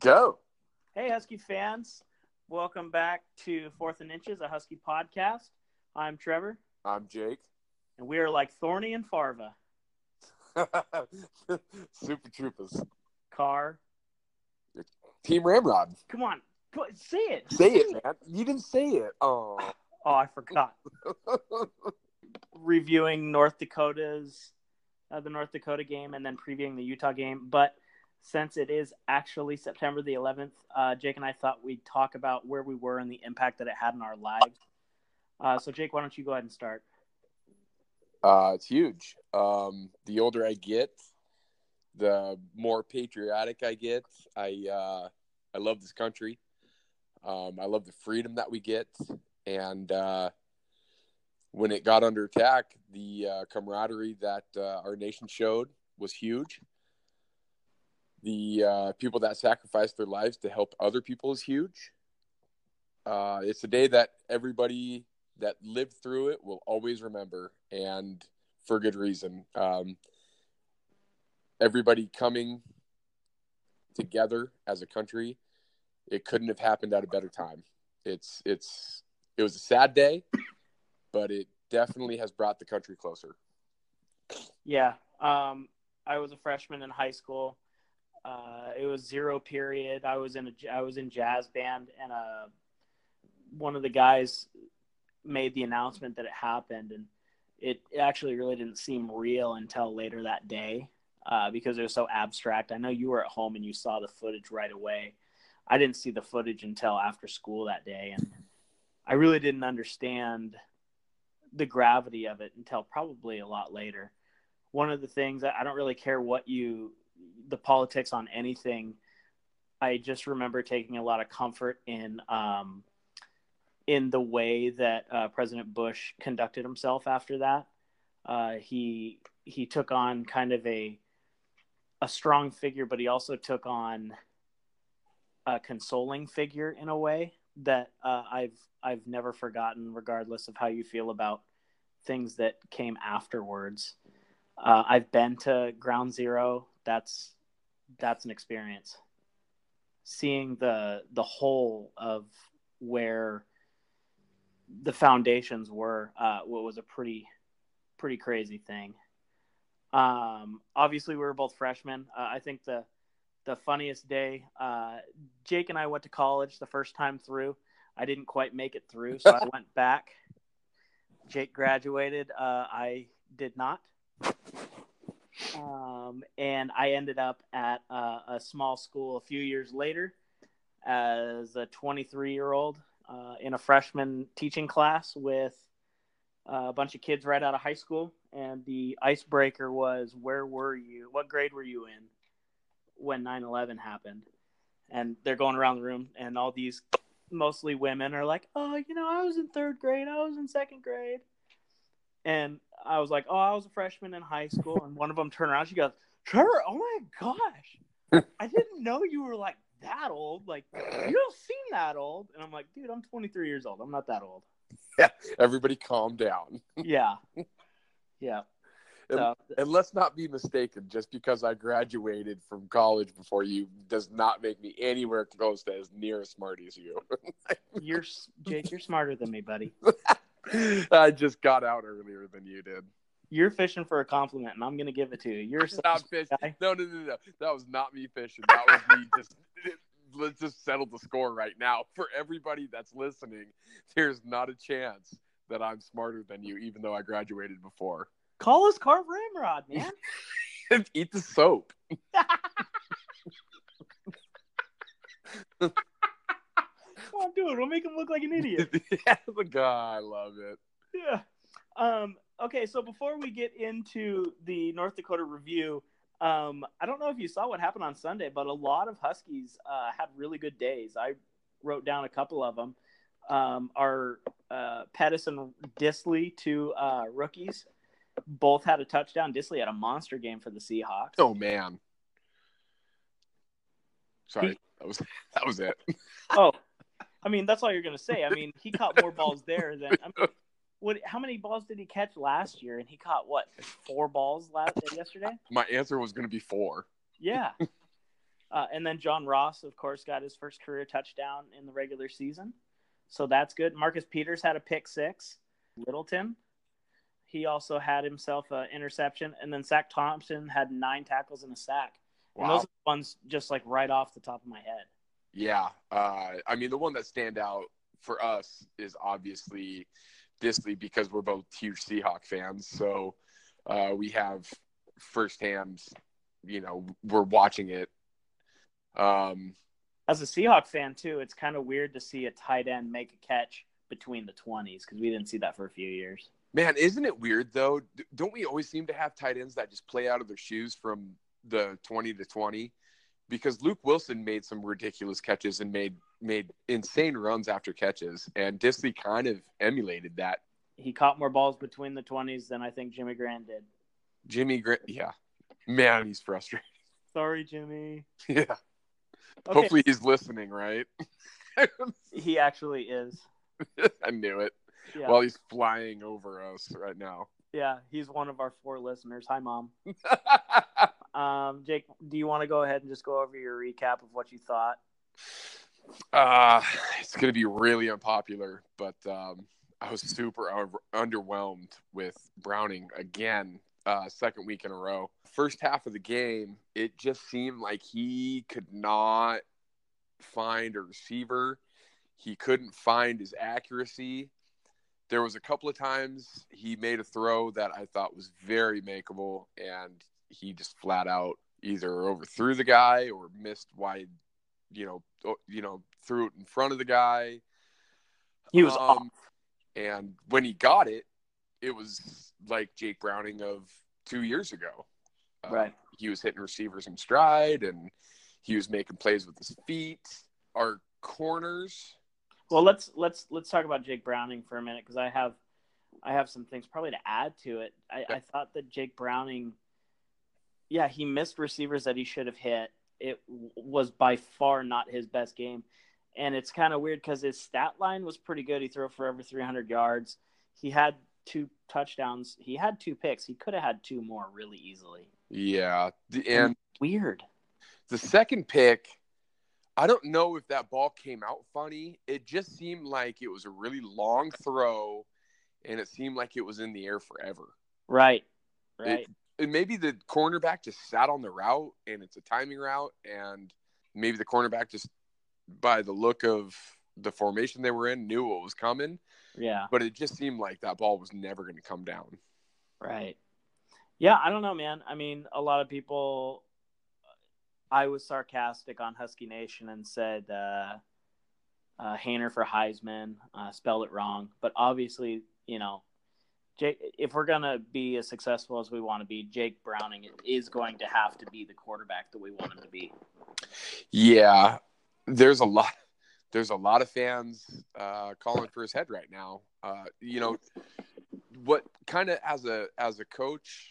Go. Hey, Husky fans. Welcome back to Fourth and Inches, a Husky podcast. I'm Trevor, I'm Jake. and we are like Thorny and Farva. Super Troopers. Car. Team Ramrod. Come on. Say it. Say it, man. You didn't say it. Oh. Oh, I forgot. Reviewing North Dakota's, uh, the North Dakota game, and then previewing the Utah game. But since it is actually September the 11th, uh, Jake and I thought we'd talk about where we were and the impact that it had in our lives. Uh, so, Jake, why don't you go ahead and start? Uh, it's huge. Um, the older I get, the more patriotic I get. I uh, I love this country. Um, I love the freedom that we get, and uh, when it got under attack, the uh, camaraderie that our nation showed was huge. The uh, people that sacrificed their lives to help other people is huge. Uh, it's a day that everybody that lived through it will always remember, and for good reason. Um, everybody coming together as a country, it couldn't have happened at a better time. It's it's it was a sad day, but it definitely has brought the country closer. Yeah. Um, I was a freshman in high school. Uh, it was zero period. I was in a I was in jazz band, and uh, one of the guys made the announcement that it happened, and it actually really didn't seem real until later that day uh, because it was so abstract. I know you were at home and you saw the footage right away. I didn't see the footage until after school that day, and I really didn't understand the gravity of it until probably a lot later. One of the things I don't really care what you the politics on anything. I just remember taking a lot of comfort in um, in the way that uh, President Bush conducted himself after that. Uh, he he took on kind of a a strong figure, but he also took on a consoling figure in a way that uh, I've I've never forgotten, regardless of how you feel about things that came afterwards. Uh, I've been to Ground Zero. That's that's an experience. Seeing the the whole of where the foundations were uh, what was a pretty pretty crazy thing. Um, obviously, we were both freshmen. Uh, I think the the funniest day. Uh, Jake and I went to college the first time through. I didn't quite make it through, so I went back. Jake graduated. Uh, I did not. Um, and I ended up at uh, a small school a few years later as a 23 year old uh, in a freshman teaching class with uh, a bunch of kids right out of high school. And the icebreaker was, Where were you? What grade were you in when 9 11 happened? And they're going around the room, and all these mostly women are like, Oh, you know, I was in third grade, I was in second grade. And I was like, Oh, I was a freshman in high school. And one of them turned around, she goes, Trevor, oh my gosh, I didn't know you were like that old. Like, you don't seem that old. And I'm like, dude, I'm 23 years old. I'm not that old. Yeah, Everybody, calm down. Yeah. Yeah. And, So, and let's not be mistaken. Just because I graduated from college before you does not make me anywhere close to as near as smart as you. you're, Jake, you're smarter than me, buddy. I just got out earlier than you did. You're fishing for a compliment, and I'm going to give it to you. You're not fishing. guy. No, no, no, no. That was not me fishing. That was me just. Let's just settle the score right now. For everybody that's listening, there's not a chance that I'm smarter than you, even though I graduated before. Call us Carve Ramrod, man. Eat the soap. Come on, do it. We'll make him look like an idiot. yeah, the guy. I love it. yeah. Um, okay, so before we get into the North Dakota review, um, I don't know if you saw what happened on Sunday, but a lot of Huskies uh, had really good days. I wrote down a couple of them. Um, our uh, Pettis and Dissly, two uh, rookies, both had a touchdown. Dissly had a monster game for the Seahawks. Oh man. Sorry, He- that was that was it. Oh, I mean, that's all you're going to say. I mean, he caught more balls there than. I mean, what? How many balls did he catch last year? And he caught what? Four balls last yesterday. My answer was going to be four. Yeah. Uh, and then John Ross, of course, got his first career touchdown in the regular season. So that's good. Marcus Peters had a pick six. Littleton, he also had himself an interception. And then Zach Thompson had nine tackles and a sack. Wow. And those are the ones just like right off the top of my head. Yeah. Uh, I mean, the one that stand out for us is obviously Dissly because we're both huge Seahawk fans. So uh, we have firsthand, you know, we're watching it. Um, As a Seahawk fan too, it's kind of weird to see a tight end make a catch between the twenties because we didn't see that for a few years. Man, isn't it weird though? Don't we always seem to have tight ends that just play out of their shoes from the twenty to twenty? Because Luke Wilson made some ridiculous catches and made made insane runs after catches, and Dissly kind of emulated that. He caught more balls between the twenties than I think Jimmy Graham did. Jimmy Graham, yeah, man, he's frustrated. Sorry, Jimmy. Yeah. Okay. Hopefully, he's listening, right? he actually is. I knew it. Yeah. While he's flying over us right now. Yeah, he's one of our four listeners. Hi, mom. um, Jake, do you want to go ahead and just go over your recap of what you thought? Uh, it's going to be really unpopular, but um, I was super underwhelmed with Browning again, uh, second week in a row. First half of the game, it just seemed like he could not find a receiver. He couldn't find his accuracy. There was a couple of times he made a throw that I thought was very makeable, and he just flat out either overthrew the guy or missed wide you know, you know, threw it in front of the guy. He was um, off. And when he got it, it was like Jake Browning of two years ago. Uh, right. He was hitting receivers in stride, and he was making plays with his feet. Our corners. Well, let's let's let's talk about Jake Browning for a minute because I have I have some things probably to add to it. I, yeah. I thought that Jake Browning, yeah, he missed receivers that he should have hit it was by far not his best game. And it's kind of weird because his stat line was pretty good. He threw for over 300 yards. He had two touchdowns. He had two picks. He could have had two more really easily. Yeah. And weird. The second pick, I don't know if that ball came out funny. It just seemed like it was a really long throw and it seemed like it was in the air forever. Right. Right. It, and maybe the cornerback just sat on the route and it's a timing route and maybe the cornerback just by the look of the formation they were in knew what was coming. Yeah. But it just seemed like that ball was never going to come down. Right. Yeah i don't know man. I mean a lot of people i was sarcastic on husky nation and said uh uh for heisman uh spelled it wrong. But obviously you know Jake, if we're gonna be as successful as we want to be, Jake Browning is going to have to be the quarterback that we want him to be. Yeah, there's a lot. There's a lot of fans uh, calling for his head right now. Uh, you know, what kind of as a as a coach,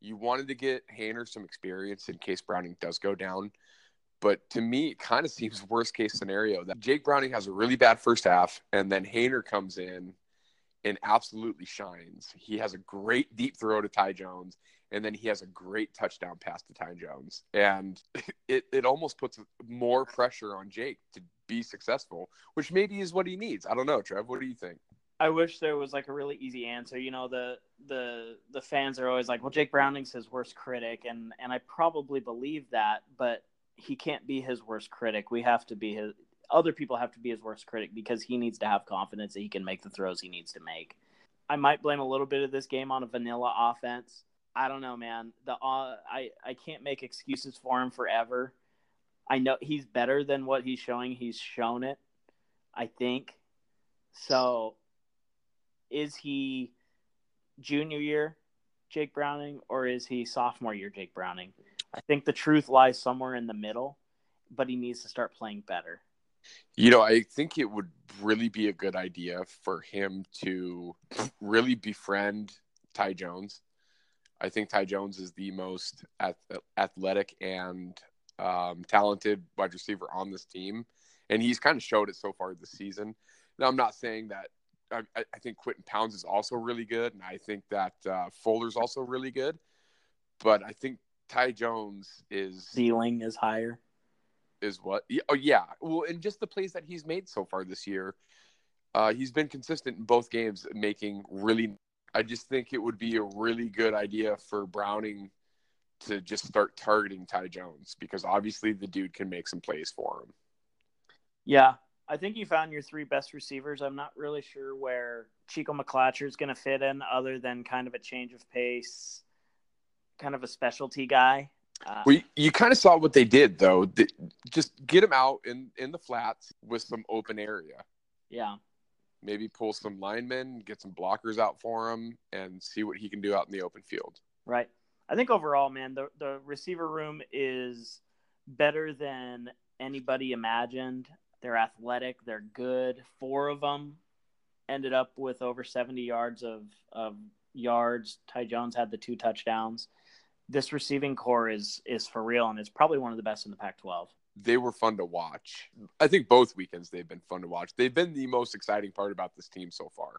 you wanted to get Haener some experience in case Browning does go down. But to me, it kind of seems worst case scenario that Jake Browning has a really bad first half, and then Haener comes in and absolutely shines. He has a great deep throw to Ty Jones, and then he has a great touchdown pass to Ty Jones. And it, it almost puts more pressure on Jake to be successful, which maybe is what he needs. I don't know, Trev. What do you think? I wish there was like a really easy answer. You know, the the the fans are always like, "Well, Jake Browning's his worst critic," and and I probably believe that, but he can't be his worst critic. We have to be his other people have to be his worst critic because he needs to have confidence that he can make the throws he needs to make. I might blame a little bit of this game on a vanilla offense. I don't know, man. The uh, I I can't make excuses for him forever. I know he's better than what he's showing. He's shown it. I think. So is he junior year Jake Browning or is he sophomore year Jake Browning? I think the truth lies somewhere in the middle, but he needs to start playing better. You know, I think it would really be a good idea for him to really befriend Ty Jones. I think Ty Jones is the most athletic and um, talented wide receiver on this team, and he's kind of showed it so far this season. Now, I'm not saying that. I, I think Quinten Pounds is also really good, and I think that uh, Fuller's also really good. But I think Ty Jones is ceiling is higher. Is what? Oh yeah. Well, and just the plays that he's made so far this year, uh, he's been consistent in both games, making really. I just think it would be a really good idea for Browning to just start targeting Ty Jones because obviously the dude can make some plays for him. Yeah, I think you found your three best receivers. I'm not really sure where Chico McClatcher is going to fit in, other than kind of a change of pace, kind of a specialty guy. Uh, well, you, you kind of saw what they did though. Just get him out in in the flats with some open area. Yeah. Maybe pull some linemen, get some blockers out for him, and see what he can do out in the open field. Right. I think overall, man, the the receiver room is better than anybody imagined. They're athletic. They're good. Four of them ended up with over 70 yards of, of yards. Ty Jones had the two touchdowns. This receiving core is is for real, and it's probably one of the best in the Pac-12. They were fun to watch. I think both weekends they've been fun to watch. They've been the most exciting part about this team so far.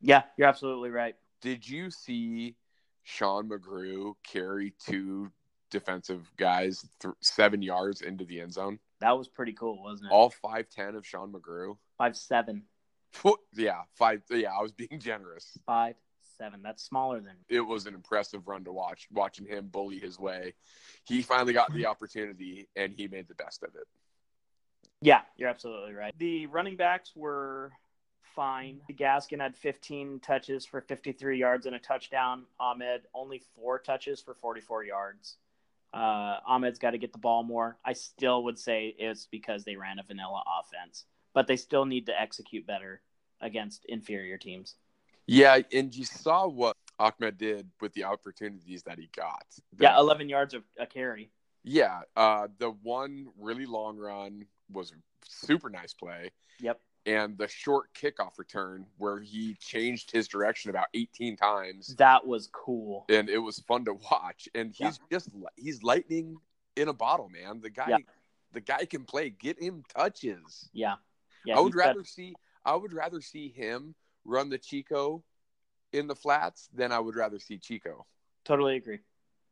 Yeah, you're absolutely right. Did you see Sean McGrew carry two defensive guys th- seven yards into the end zone? That was pretty cool, wasn't it? All five ten of Sean McGrew. Five seven. Yeah, five. Yeah, I was being generous. Five seven. That's smaller than. It was an impressive run to watch. Watching him bully his way, he finally got the opportunity and he made the best of it. Yeah, you're absolutely right. The running backs were fine. Gaskin had 15 touches for 53 yards and a touchdown. Ahmed only four touches for 44 yards. Uh, Ahmed's got to get the ball more. I still would say it's because they ran a vanilla offense, but they still need to execute better against inferior teams. Yeah, and you saw what Ahmed did with the opportunities that he got. The, yeah, 11 yards of a carry. Yeah, uh, the one really long run was a super nice play. Yep and the short kickoff return where he changed his direction about 18 times. That was cool. And it was fun to watch. And he's yeah. just he's lightning in a bottle, man. The guy yeah. the guy can play. Get him touches. Yeah. Yeah. I would rather got... see I would rather see him run the Chico in the flats then I would rather see Chico. Totally agree.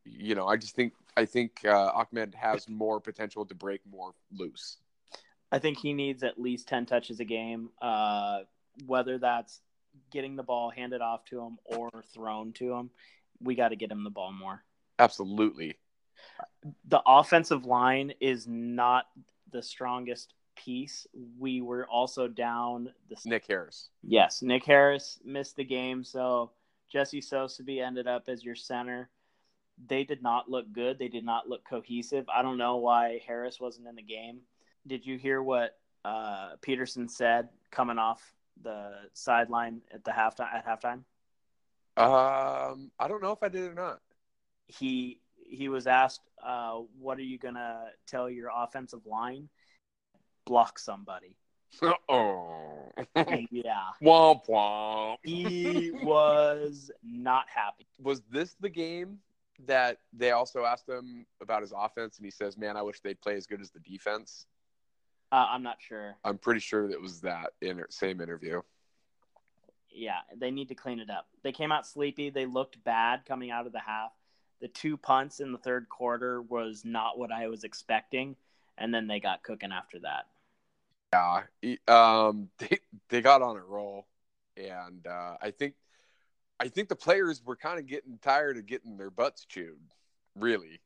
You know, I just think I think uh, Ahmed has more potential to break more loose. I think he needs at least 10 touches a game, uh, whether that's getting the ball handed off to him or thrown to him. We got to get him the ball more. Absolutely. The offensive line is not the strongest piece. We were also down the Nick Harris. Yes, Nick Harris missed the game, so Jesse Sosebee ended up as your center. They did not look good. They did not look cohesive. I don't know why Harris wasn't in the game did you hear what uh, Petersen said coming off the sideline at the halftime at halftime? Um, I don't know if I did or not. He he was asked, uh, "What are you gonna tell your offensive line? Block somebody." Oh, yeah. Womp womp. He was not happy. Was this the game that they also asked him about his offense, and he says, "Man, I wish they'd play as good as the defense." Uh, I'm not sure. I'm pretty sure that was that inter- same interview. Yeah, they need to clean it up. They came out sleepy. They looked bad coming out of the half. The two punts in the third quarter was not what I was expecting, and then they got cooking after that. Yeah, um, they they got on a roll, and uh, I think I think the players were kind of getting tired of getting their butts chewed. Really,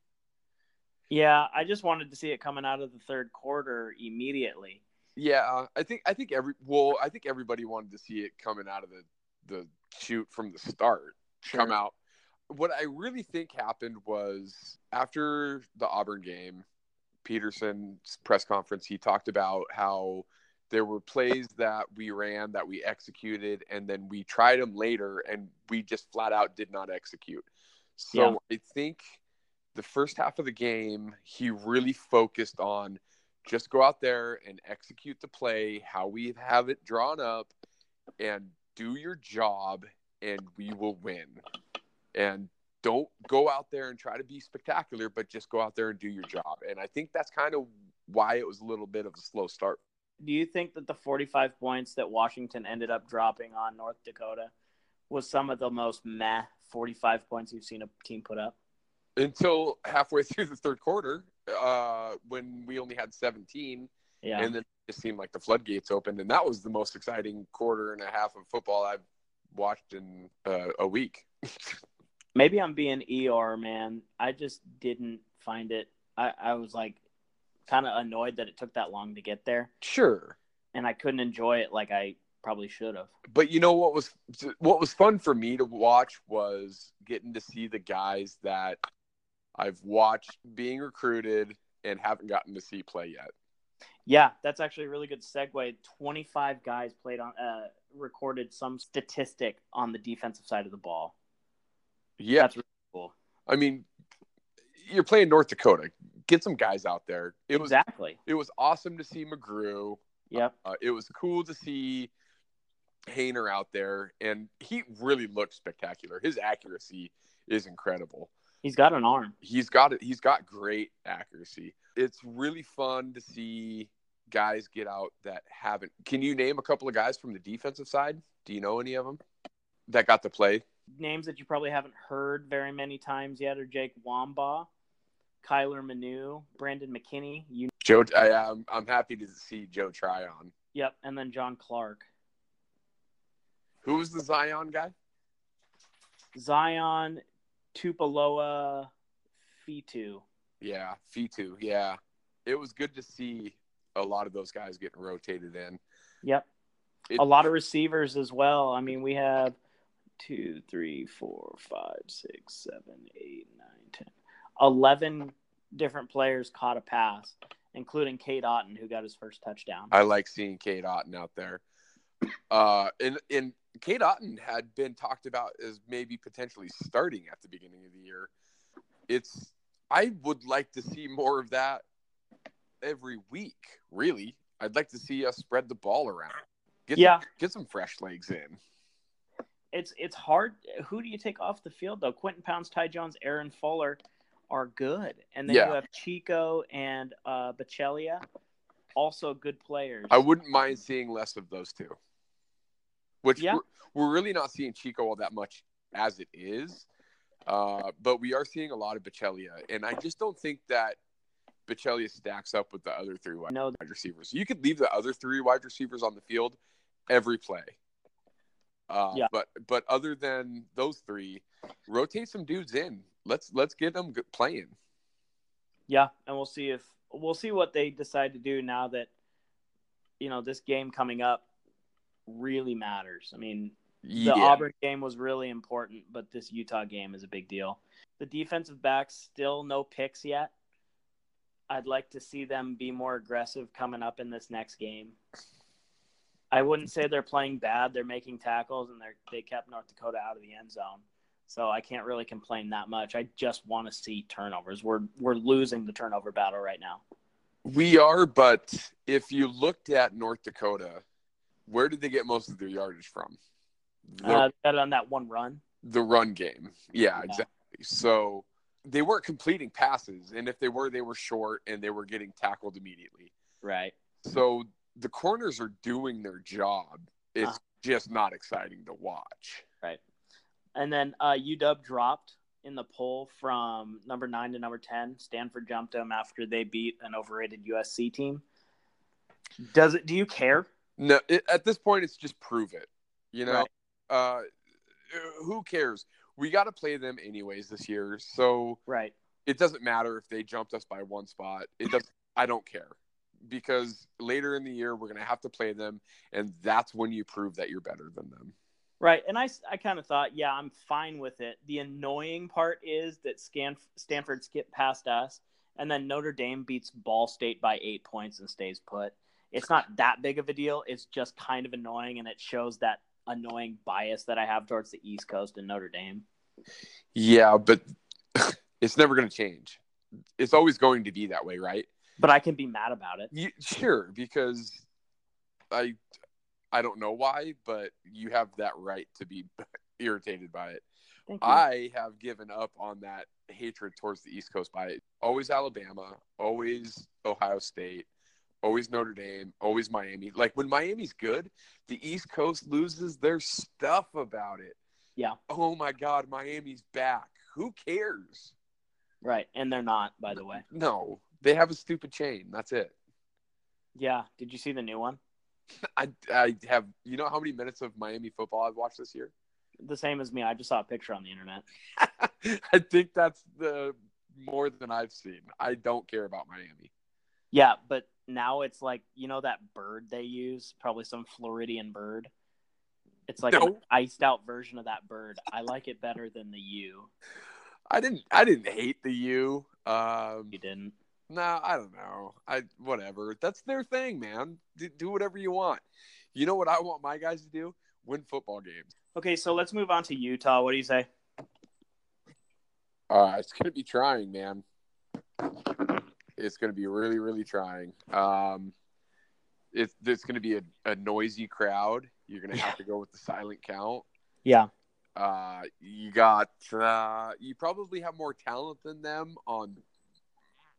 yeah, I just wanted to see it coming out of the third quarter immediately. Yeah, I think I think every well, I think everybody wanted to see it coming out of the the shoot from the start sure. come out. What I really think happened was after the Auburn game, Petersen's press conference, he talked about how there were plays that we ran that we executed, and then we tried them later, and we just flat out did not execute. So yeah. I think the first half of the game, he really focused on just go out there and execute the play how we have it drawn up and do your job and we will win. And don't go out there and try to be spectacular, but just go out there and do your job. And I think that's kind of why it was a little bit of a slow start. Do you think that the 45 points that Washington ended up dropping on North Dakota was some of the most meh 45 points you've seen a team put up? until halfway through the third quarter, uh, when we only had 17, Yeah. and then it seemed like the floodgates opened, and that was the most exciting quarter and a half of football I've watched in uh, a week. Maybe I'm being ER, man. I just didn't find it. I, I was like kind of annoyed that it took that long to get there, sure, and I couldn't enjoy it like I probably should have. but you know what was what was fun for me to watch was getting to see the guys that I've watched being recruited and haven't gotten to see play yet. Yeah, that's actually a really good segue. 25 guys played on, uh, recorded some statistic on the defensive side of the ball. Yeah, That's really cool. I mean, you're playing North Dakota. Get some guys out there. It was exactly. it was awesome to see McGrew. Yep. Uh, it was cool to see Haener out there, and he really looked spectacular. His accuracy is incredible. He's got an arm. He's got it. He's got great accuracy. It's really fun to see guys get out that haven't. Can you name a couple of guys from the defensive side? Do you know any of them that got to play? Names that you probably haven't heard very many times yet are Jake Wamba, Kyler Manu, Brandon McKinney. You, Joe, I, I'm I'm happy to see Joe Tryon. yep, and then John Clark. Who was the Zion guy? Zion, Tupuola, Fitu. Yeah, Fitu. Yeah, it was good to see a lot of those guys getting rotated in. Yep. It- a lot of receivers as well. I mean, we have two, three, four, five, six, seven, eight, nine, ten, eleven different players caught a pass, including Cade Otton, who got his first touchdown. I like seeing Cade Otton out there. Uh, and and Cade Otton had been talked about as maybe potentially starting at the beginning of the year. It's I would like to see more of that every week. Really, I'd like to see us spread the ball around. Get Yeah. some, get some fresh legs in. It's it's hard. Who do you take off the field though? Quinten Pounds, Ty Jones, Aaron Fuller are good, and then Yeah. you have Chico and uh, Baccellia, also good players. I wouldn't mind seeing less of those two. Which Yeah. we're, we're really not seeing Chico all that much as it is. Uh, but we are seeing a lot of Baccellia. And I just don't think that Baccellia stacks up with the other three wide No. receivers. You could leave the other three wide receivers on the field every play. Uh, Yeah. But but other than those three, rotate some dudes in. Let's let's get them playing. Yeah, and we'll see if we'll see what they decide to do now that you know this game coming up really matters. I mean, the Yeah. Auburn game was really important, but this Utah game is a big deal. The defensive backs still no picks yet. I'd like to see them be more aggressive coming up in this next game. I wouldn't say they're playing bad. They're making tackles and they they kept North Dakota out of the end zone. So I can't really complain that much. I just want to see turnovers. We're we're losing the turnover battle right now. We are, but if you looked at North Dakota, where did they get most of their yardage from? The, Uh, got on that one run. the run game. Yeah, Yeah. exactly. So they weren't completing passes, and if they were, they were short and they were getting tackled immediately. Right. So the corners are doing their job. It's Uh-huh. just not exciting to watch. Right. And then uh, UW dropped in the poll from number nine to number ten. Stanford jumped them after they beat an overrated USC team. Does it? Do you care? No, it, at this point, it's just prove it. You know, Right. uh, who cares? We got to play them anyways this year, so Right. it doesn't matter if they jumped us by one spot. It doesn't, I don't care because later in the year we're gonna have to play them, and that's when you prove that you're better than them. Right. And I, I kind of thought, yeah, I'm fine with it. The annoying part is that Stanford skipped past us, and then Notre Dame beats Ball State by eight points and stays put. It's not that big of a deal. It's just kind of annoying, and it shows that annoying bias that I have towards the East Coast and Notre Dame. Yeah, but it's never gonna change. It's always going to be that way, right? But I can be mad about it. You, sure, because I I don't know why, but you have that right to be irritated by it. I have given up on that hatred towards the East Coast by always Alabama, always Ohio State, always Notre Dame, always Miami. Like when Miami's good, the East Coast loses their stuff about it. Yeah. Oh my God, Miami's back. Who cares? Right. And they're not, by the way. No, They have a stupid chain. That's it. Yeah. Did you see the new one? I I have. You know how many minutes of Miami football I've watched this year? The same as me. I just saw a picture on the internet. I think that's the more than I've seen. I don't care about Miami. Yeah, but now it's like you know that bird they use, probably some Floridian bird. It's like an iced out version of that bird. I like it better than the U. I didn't. I didn't hate the U. Um, You didn't. No, I don't know. I whatever. That's their thing, man. Do, do whatever you want. You know what I want my guys to do? Win football games. Okay, so let's move on to Utah. What do you say? Uh, it's gonna be trying, man. It's gonna be really, really trying. Um, it's it's gonna be a, a noisy crowd. You're gonna have to go with the silent count. Yeah. Uh, you got uh, you probably have more talent than them on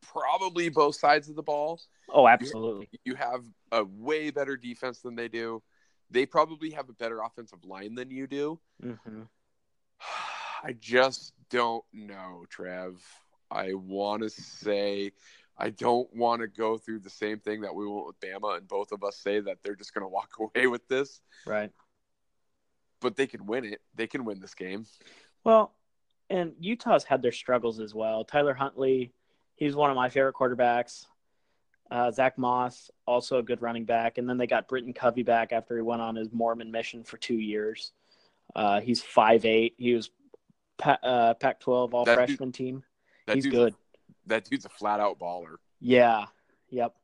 probably both sides of the ball. Oh, absolutely. You have a way better defense than they do. They probably have a better offensive line than you do. hmm I just don't know, Trev. I want to say I don't want to go through the same thing that we went with Bama, and both of us say that they're just going to walk away with this. Right. But they can win it. They can win this game. Well, and Utah's had their struggles as well. Tyler Huntley, he's one of my favorite quarterbacks. Uh, Zach Moss, also a good running back. And then they got Britton Covey back after he went on his Mormon mission for two years. Uh, he's 5'8. He was uh, Pac 12 all That dude- freshman team. That he's dude's good. that dude's a flat out baller. Yeah. Yep.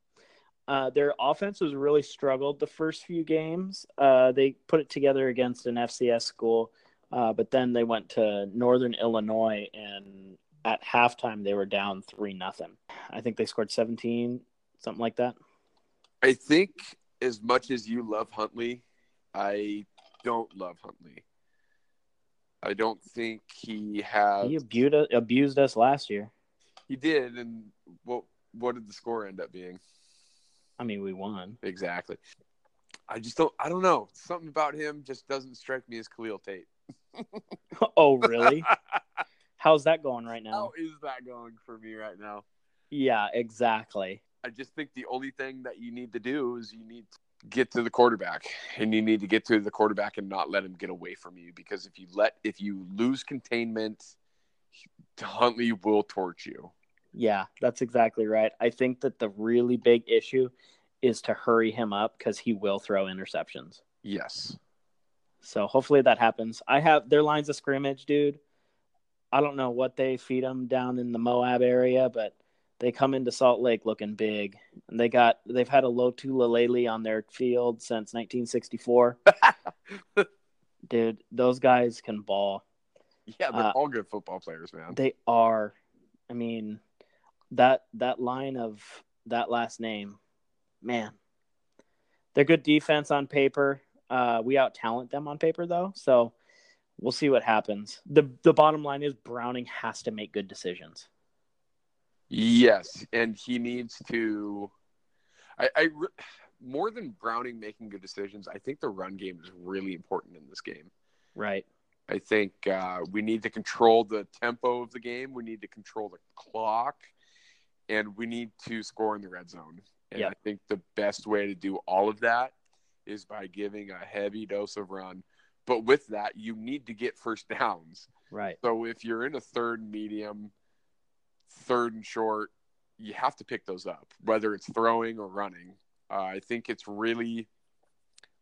Uh, their offense has really struggled the first few games. Uh, they put it together against an FCS school, uh, but then they went to Northern Illinois, and at halftime they were down three nothing. I think they scored seventeen, something like that. I think as much as you love Huntley, I don't love Huntley. I don't think he has. He abused abused us last year. He did, and what what did the score end up being? I mean, we won. Exactly. I just don't. I don't know. Something about him just doesn't strike me as Khalil Tate. oh, really? How's that going right now? How is that going for me right now? Yeah, exactly. I just think the only thing that you need to do is you need to get to the quarterback, and you need to get to the quarterback and not let him get away from you. Because if you let, if you lose containment, Huntley will torch you. Yeah, that's exactly right. I think that the really big issue is to hurry him up because he will throw interceptions. Yes. So hopefully that happens. I have their lines of scrimmage, dude. I don't know what they feed them down in the Moab area, but they come into Salt Lake looking big. And they got they've had a Lotulelei on their field since 1964. dude, those guys can ball. Yeah, they're Uh, all good football players, man. They are. I mean, that that line of that last name, man. They're good defense on paper. Uh, we out talent them on paper though, so we'll see what happens. the The bottom line is Browning has to make good decisions. Yes, and he needs to. I, I more than Browning making good decisions. I think the run game is really important in this game. Right. I think uh, we need to control the tempo of the game. We need to control the clock, and we need to score in the red zone. And Yep. I think the best way to do all of that is by giving a heavy dose of run. But with that, you need to get first downs. Right. So if you're in a third medium, third and short, you have to pick those up, whether it's throwing or running. Uh, I think it's really,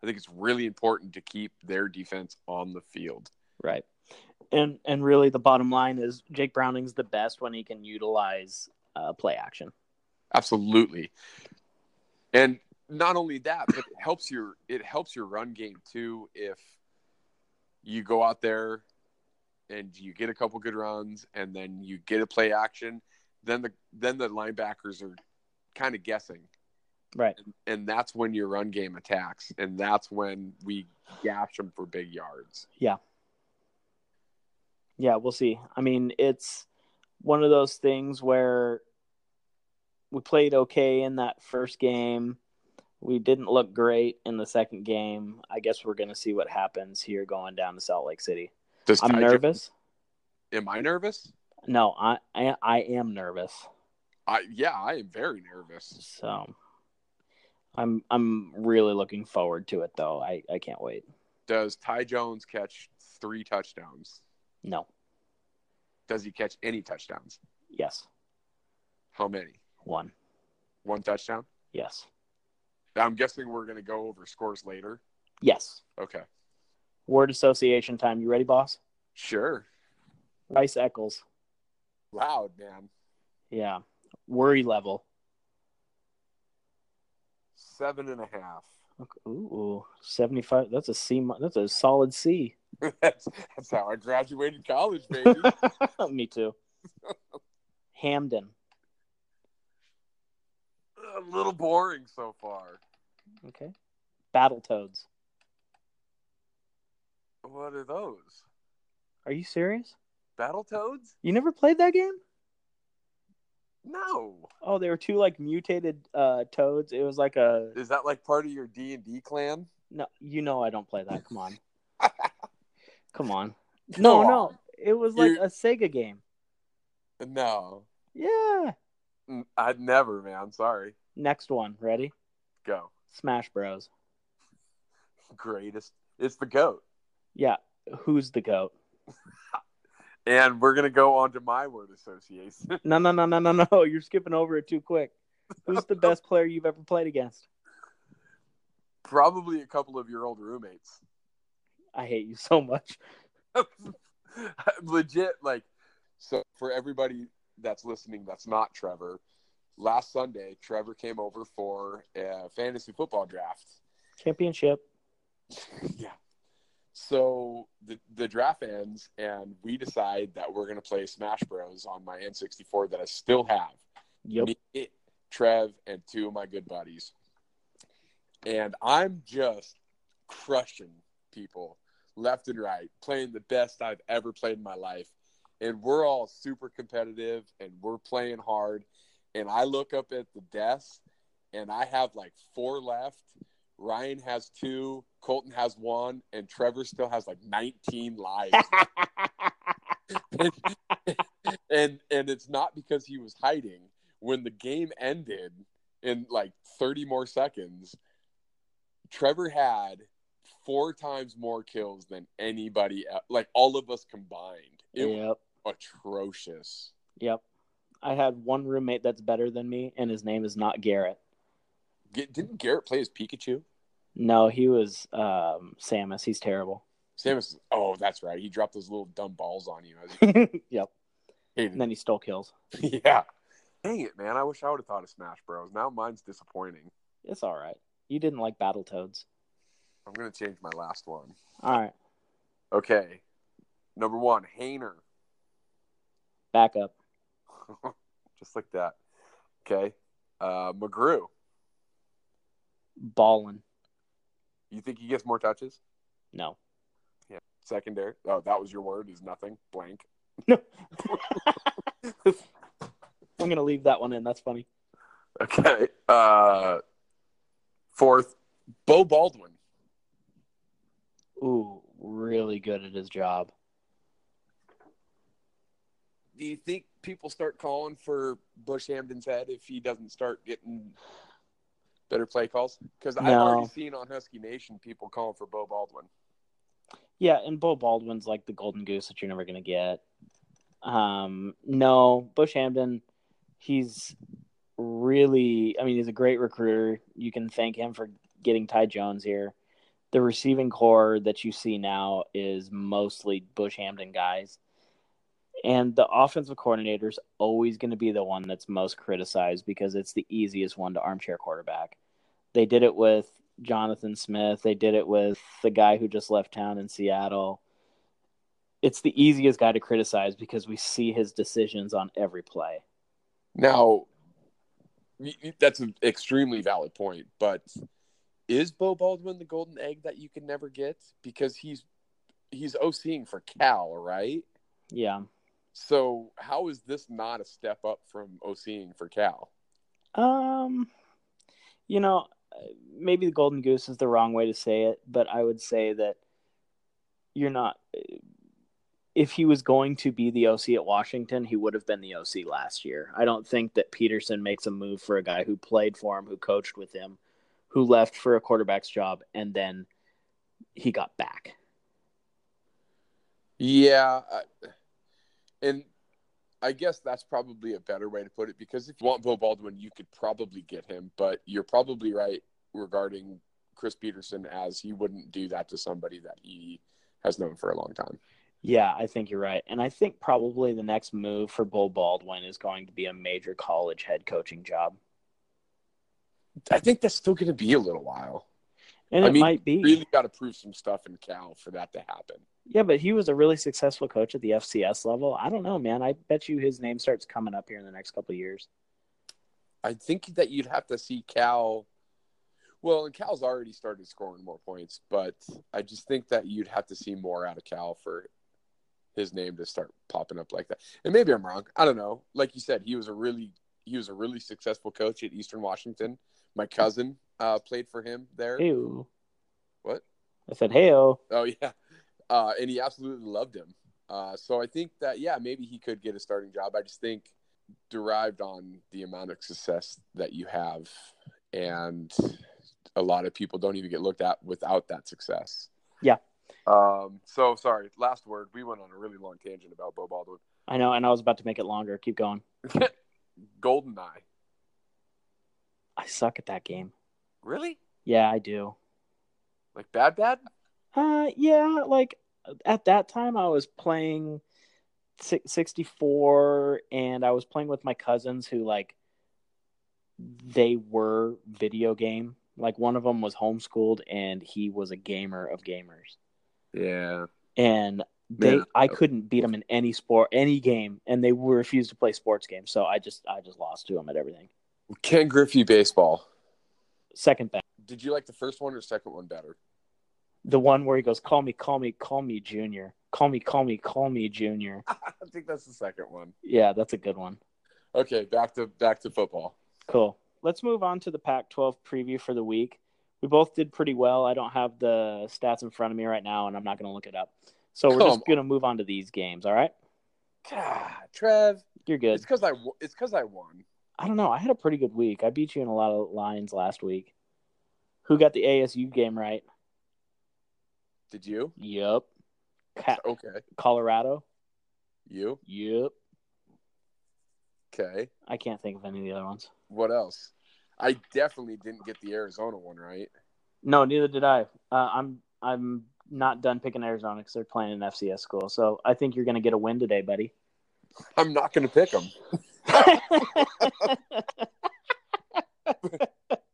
I think it's really important to keep their defense on the field. Right. And and really the bottom line is Jake Browning's the best when he can utilize uh, play action. Absolutely. And not only that, but it helps your it helps your run game too if you go out there and you get a couple good runs and then you get a play action, then the then the linebackers are kind of guessing. Right. And that's when your run game attacks and that's when we gash them for big yards. Yeah. Yeah, we'll see. I mean, it's one of those things where we played okay in that first game. We didn't look great in the second game. I guess we're going to see what happens here going down to Salt Lake City. Does I'm Ty- nervous. Am I nervous? No, I, I I am nervous. I yeah, I am very nervous. So I'm I'm really looking forward to it though. I, I can't wait. Does Ty Jones catch three touchdowns? No. Does he catch any touchdowns? Yes. How many? One. One touchdown? Yes. I'm guessing we're going to go over scores later. Yes. Okay. Word association time. You ready, boss? Sure. Rice Eccles. Loud, man. Yeah. Worry level. Seven and a half. Okay. Ooh, 75. That's a C. That's a solid C. that's, that's how I graduated college, baby. Me too. Hamdan. A little boring so far. Okay. Battletoads. What are those? Are you serious? Battletoads? You never played that game? No. Oh, they were two like mutated uh toads. It was like a Is that like part of your D and D clan? no. You know I don't play that. Come on. Come on. No, Come no. It was like You're- a Sega game. No. Yeah. I'd never, man. Sorry. Next one. Ready? Go. Smash Bros. Greatest. It's the goat. Yeah. Who's the goat? And we're gonna go on to my word association. No, no, no, no, no, no. You're skipping over it too quick. Who's the best player you've ever played against? Probably a couple of your old roommates. I hate you so much. Legit, like so for everybody that's listening that's not Trevor, last Sunday Trevor came over for a fantasy football draft. Championship. yeah. So the the draft ends and we decide that we're gonna play Smash Bros on my N64 that I still have. Yep. Me, Trev, and two of my good buddies. And I'm just crushing people left and right, playing the best I've ever played in my life. And we're all super competitive and we're playing hard. And I look up at the desk and I have like four left. Ryan has two, Colton has one, and Trevor still has like 19 lives. and and it's not because he was hiding. When the game ended in like 30 more seconds, Trevor had four times more kills than anybody else, like all of us combined. It yep. was atrocious. Yep. I had one roommate that's better than me, and his name is not Garrett. Get, didn't Garrett play as Pikachu? No, he was um, Samus. He's terrible. Samus, oh, that's right. He dropped those little dumb balls on you. He yep. hated And then he stole kills. yeah. Dang it, man. I wish I would have thought of Smash Bros. Now mine's disappointing. It's all right. You didn't like Battletoads. I'm going to change my last one. All right. Okay. Number one, Haener. Back up. Just like that. Okay. Uh, McGrew. Ballin. You think he gets more touches? No. Yeah. Secondary. Oh, that was your word. Is nothing. Blank. No. I'm going to leave that one in. That's funny. Okay. Uh, fourth, Beau Baldwin. Ooh, really good at his job. Do you think people start calling for Bush Hamdan's head if he doesn't start getting better play calls? Because I've already seen on Husky Nation people calling for Beau Baldwin. Yeah, and Beau Baldwin's like the golden goose that you're never going to get. Um, no, Bush Hamdan, he's really, I mean, he's a great recruiter. You can thank him for getting Ty Jones here. The receiving core that you see now is mostly Bush Hamdan guys. And the offensive coordinator is always going to be the one that's most criticized because it's the easiest one to armchair quarterback. They did it with Jonathan Smith. They did it with the guy who just left town in Seattle. It's the easiest guy to criticize because we see his decisions on every play. Now, that's an extremely valid point, but is Beau Baldwin the golden egg that you can never get? Because he's he's OCing for Cal, right? Yeah. So how is this not a step up from OCing for Cal? Um, you know, maybe the golden goose is the wrong way to say it, but I would say that you're not. if he was going to be the OC at Washington, he would have been the OC last year. I don't think that Petersen makes a move for a guy who played for him, who coached with him, who left for a quarterback's job, and then he got back. Yeah, I, and I guess that's probably a better way to put it because if you want Beau Baldwin, you could probably get him, but you're probably right regarding Chris Petersen as he wouldn't do that to somebody that he has known for a long time. Yeah, I think you're right. And I think probably the next move for Beau Baldwin is going to be a major college head coaching job. I think that's still going to be a little while. And I it mean, might be. Really got to prove some stuff in Cal for that to happen. Yeah, but he was a really successful coach at the FCS level. I don't know, man. I bet you his name starts coming up here in the next couple of years. I think that you'd have to see Cal. Well, and Cal's already started scoring more points, but I just think that you'd have to see more out of Cal for his name to start popping up like that. And maybe I'm wrong. I don't know. Like you said, he was a really he was a really successful coach at Eastern Washington. My cousin uh, played for him there. Ew. What? I said, hey, Oh yeah, uh, and he absolutely loved him. Uh, so I think that yeah, maybe he could get a starting job. I just think derived on the amount of success that you have, and a lot of people don't even get looked at without that success. Yeah. Um. So sorry. Last word. We went on a really long tangent about Beau Baldwin. I know, and I was about to make it longer. Keep going. GoldenEye. I suck at that game. Really? Yeah, I do. Like bad, bad? Uh, yeah, like at that time I was playing 64 and I was playing with my cousins who like they were video game. Like one of them was homeschooled and he was a gamer of gamers. Yeah. And they Man. I couldn't beat them in any sport, any game, and they refused to play sports games. So I just I just lost to them at everything. Ken Griffey baseball. Second best. Did you like the first one or second one better? The one where he goes, "Call me, call me, call me, Junior. Call me, call me, call me, Junior." I think that's the second one. Yeah, that's a good one. Okay, back to back to football. Cool. Let's move on to the Pac 12 preview for the week. We both did pretty well. I don't have the stats in front of me right now, and I'm not going to look it up. So we're Come just going to move on to these games. All right. God, Trev, You're good. it's because I it's because I won. I don't know. I had a pretty good week. I beat you in a lot of lines last week. Who got the ASU game right? Did you? Yep. Ca- Okay, Colorado? you. Yep. Okay, I can't think of any of the other ones. what else? I definitely didn't get the Arizona one right. No, neither did I. Uh, I'm I'm not done picking Arizona because they're playing an FCS school. So I think you're going to get a win today, buddy. I'm not going to pick them.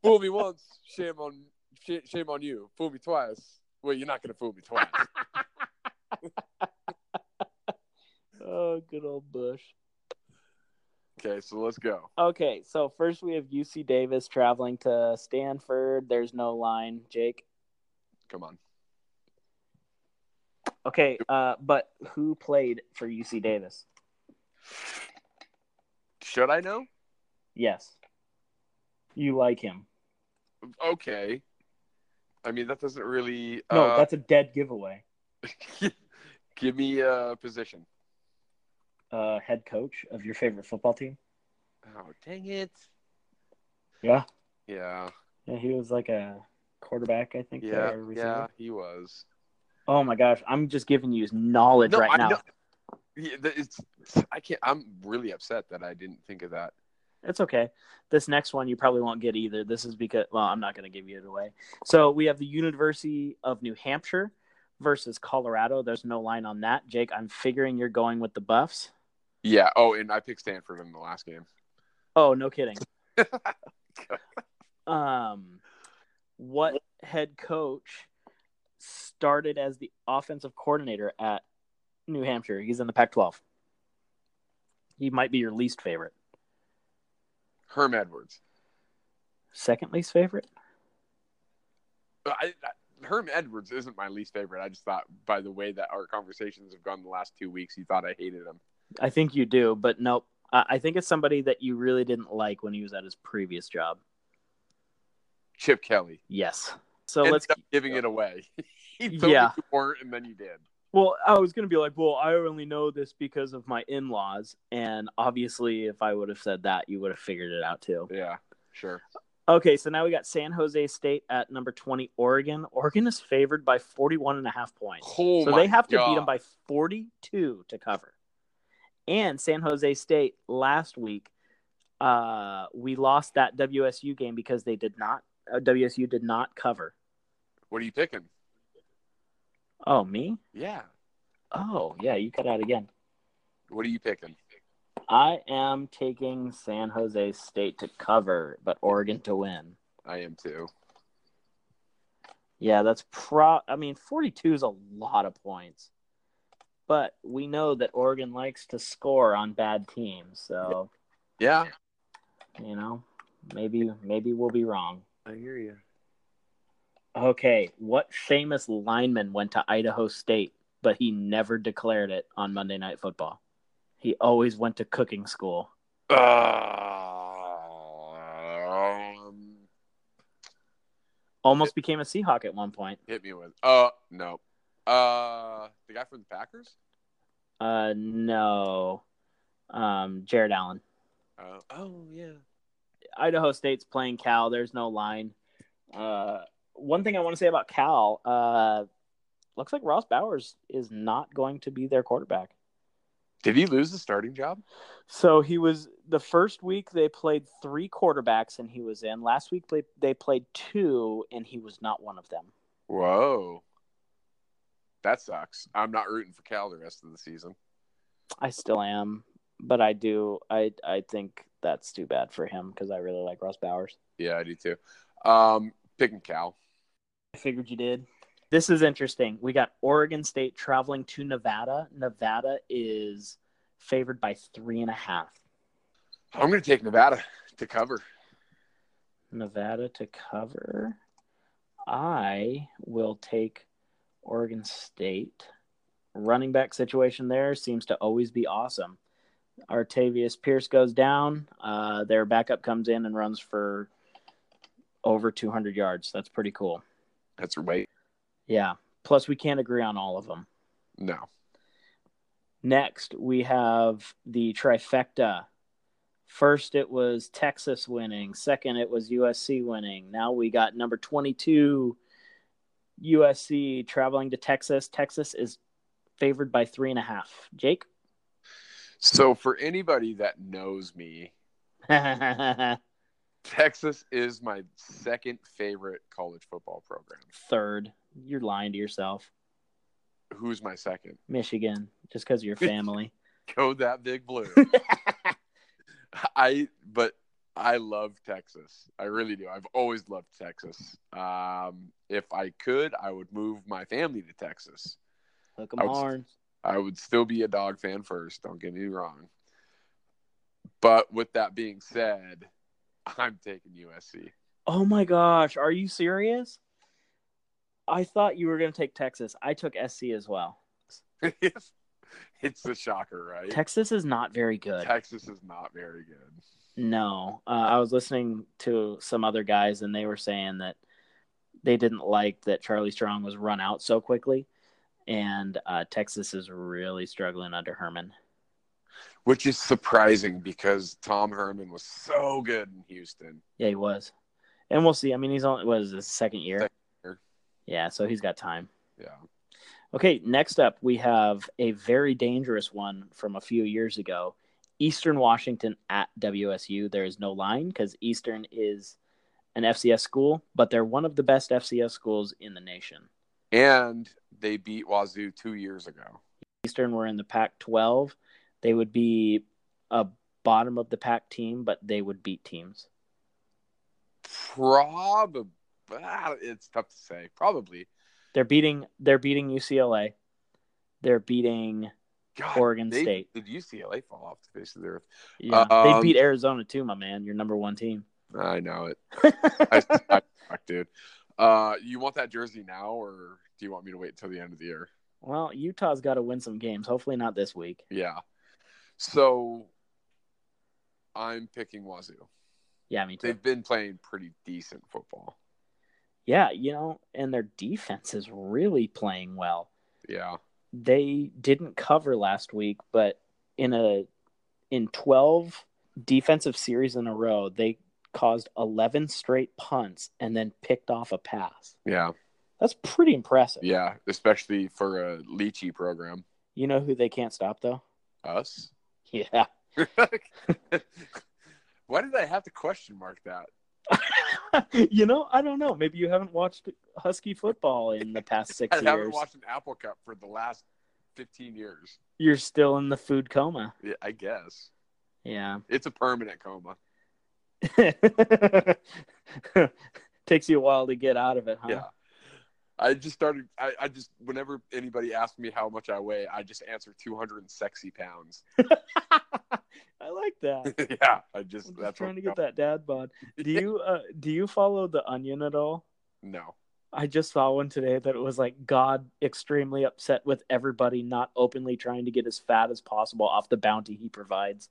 Fool me once, shame on shame on you. Fool me twice. Well, you're not going to fool me twice. oh, good old Bush. okay, so let's go. Okay, so first we have UC Davis traveling to Stanford. There's no line, Jake. Come on. Okay, uh, but who played for UC Davis? Should I know? Yes. You like him. Okay. I mean, that doesn't really. No, uh, that's a dead giveaway. give me a position. Uh, head coach of your favorite football team? Oh, dang it. Yeah. Yeah. Yeah, he was like a quarterback, I think. Yeah. or. Yeah, he was. Oh my gosh, I'm just giving you his knowledge right I now. know. Yeah, it's. I can't. I'm really upset that I didn't think of that. It's okay. This next one you probably won't get either. This is because well, I'm not going to give you it away. So we have the University of New Hampshire versus Colorado. There's no line on that. Jake, I'm figuring you're going with the Buffs. Yeah. Oh, and I picked Stanford in the last game. Oh, no kidding. um, what head coach started as the offensive coordinator at New Hampshire? He's in the Pac-12. He might be your least favorite. Herm Edwards. Second least favorite? I, I, Herm Edwards isn't my least favorite. I just thought by the way that our conversations have gone the last two weeks, you thought I hated him. I think you do, but nope. I I think it's somebody that you really didn't like when he was at his previous job. Chip Kelly. Yes. So Ended let's up giving it away. he told Yeah. you weren't, and then you did. Well, I was gonna be like, well, I only know this because of my in-laws, and obviously, if I would have said that, you would have figured it out too. Yeah, sure. Okay, so now we got San Jose State at number 20, Oregon. Oregon is favored by 41 and a half points. Oh so they have to God. beat them by 42 to cover. And San Jose State last week, uh, we lost that WSU game because they did not, uh, WSU did not cover. What are you picking? Oh, me? Yeah. Oh, yeah, you cut out again. What are you picking? I am taking San Jose State to cover, but Oregon to win. I am too. Yeah, that's pro. I mean, 42 is a lot of points, but we know that Oregon likes to score on bad teams. So Yeah, you know, maybe maybe we'll be wrong. I hear you. Okay, what famous lineman went to Idaho State, but he never declared it on Monday Night Football? He always went to cooking school. Um, Almost became a Seahawk at one point. hit me with. Uh, no. Uh, the guy from the Packers. Uh, no, um, Jared Allen. Uh, oh yeah. Idaho State's playing Cal. There's no line. Uh, one thing I want to say about Cal, uh, looks like Ross Bowers is not going to be their quarterback. Did he lose the starting job? So he was the first week they played three quarterbacks and he was in. Last week they, they played two and he was not one of them. Whoa. That sucks. I'm not rooting for Cal the rest of the season. I still am, but I do. I I think that's too bad for him because I really like Ross Bowers. Yeah, I do too. Um, picking Cal. I figured you did. This is interesting. We got Oregon State traveling to Nevada. Nevada is favored by three and a half. I'm going to take Nevada to cover. Nevada to cover. I will take Oregon State. Running back situation there seems to always be awesome. Artavis Pierce goes down. Uh, their backup comes in and runs for over 200 yards. That's pretty cool. That's right. Yeah. Plus, we can't agree on all of them. No. Next, we have the trifecta. First, it was Texas winning. Second, it was USC winning. Now we got number 22, USC traveling to Texas. Texas is favored by three and a half. Jake? So for anybody that knows me, Texas is my second favorite college football program. Third. You're lying to yourself. Who's my second? Michigan, just because of your family. Go that big blue. I but I love Texas. I really do. I've always loved Texas. Um, if I could, I would move my family to Texas. Hook 'em I would- horns. I would still be a dog fan first. Don't get me wrong. But with that being said, I'm taking USC. Oh my gosh, are you serious? I thought you were going to take Texas. I took SC as well. it's a shocker, right? Texas is not very good. Texas is not very good. No, uh, I was listening to some other guys, and they were saying that they didn't like that Charlie Strong was run out so quickly, and uh, Texas is really struggling under Herman. Which is surprising because Tom Herman was so good in Houston. Yeah, he was, and we'll see. I mean, he's only was his second year. Second year. Yeah, so he's got time. Yeah. Okay, next up we have a very dangerous one from a few years ago. Eastern Washington at WSU. There is no line because Eastern is an FCS school, but they're one of the best FCS schools in the nation. And they beat Wazoo two years ago. Eastern were in the Pac 12. They would be a bottom of the pack team, but they would beat teams. Probably. It's tough to say. Probably. They're beating they're beating UCLA. They're beating God, Oregon they- State. Did UCLA fall off the face of the earth? Yeah, they Um, beat Arizona too, my man. Your number one team. I know it. I, I suck, dude. Uh, you want that jersey now, or do you want me to wait until the end of the year? well, Utah's got to win some games. Hopefully not this week. Yeah. So I'm picking Wazoo. Yeah, me too. They've been playing pretty decent football. Yeah, you know, and their defense is really playing well. Yeah. they didn't cover last week, but in a in 12 defensive series in a row, they caused 11 straight punts and then picked off a pass. Yeah. That's pretty impressive. Yeah, especially for a Leachy program. You know who they can't stop though? Us. Yeah. Why did I have to question mark that? you know, I don't know. Maybe you haven't watched Husky football in the past six I years. I haven't watched an Apple Cup for the last 15 years. You're still in the food coma. Yeah, I guess. Yeah. It's a permanent coma. Takes you a while to get out of it, huh? Yeah. I just started. I, I just whenever anybody asks me how much I weigh, I just answer 260 pounds. I like that. yeah, I just I'm just that's trying to get that dad bod. Do you uh do you follow the onion at all? No, I just saw one today that was like God extremely upset with everybody not openly trying to get as fat as possible off the bounty he provides.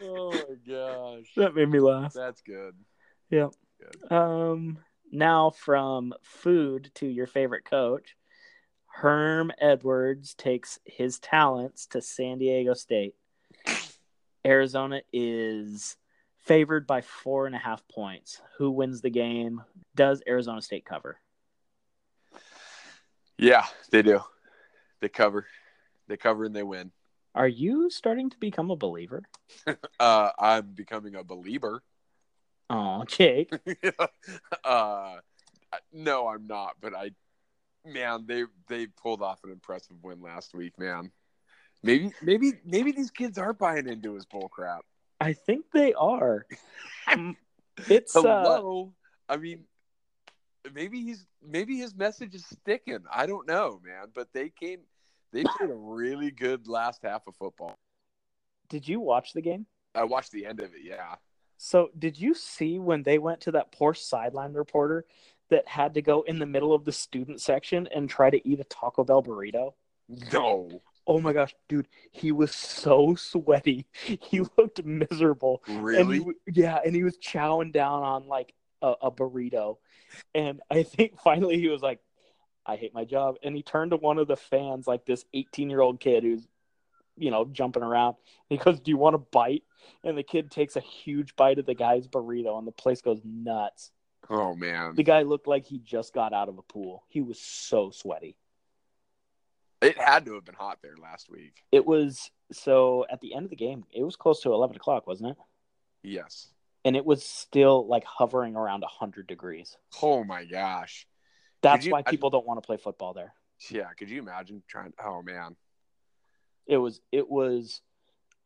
oh my gosh, That made me laugh. that's good. Yeah. Good. Um now from food to your favorite coach. Herm Edwards takes his talents to San Diego State. Arizona is favored by four and a half points. Who wins the game? Does Arizona State cover? Yeah, they do. They cover. They cover and they win. Are you starting to become a believer? Uh, I'm becoming a believer. Oh, Jake. uh, no, I'm not. But I, man, they they pulled off an impressive win last week, man. Maybe maybe maybe these kids are buying into his bull crap. I think they are. It's uh, I mean, maybe he's maybe his message is sticking. I don't know, man. But they came, they played a really good last half of football. did you watch the game? I watched the end of it. Yeah, So, did you see when they went to that poor sideline reporter that had to go in the middle of the student section and try to eat a Taco Bell burrito? no, Oh my gosh, dude, he was so sweaty. He looked miserable. And really. he, yeah, and he was chowing down on like a, a burrito. And I think finally he was like, I hate my job. And he turned to one of the fans, like this 18 year old kid who's, you know, jumping around. He goes, Do you want a bite? And the kid takes a huge bite of the guy's burrito, and the place goes nuts. oh man, The guy looked like he just got out of a pool. He was so sweaty. it had to have been hot there last week. It was so at the end of the game, it was close to 11 o'clock, wasn't it? Yes. And it was still like hovering around 100 degrees. Oh my gosh. That's you- why I- people don't want to play football there. Yeah, could you imagine trying? Oh man, It was, it was,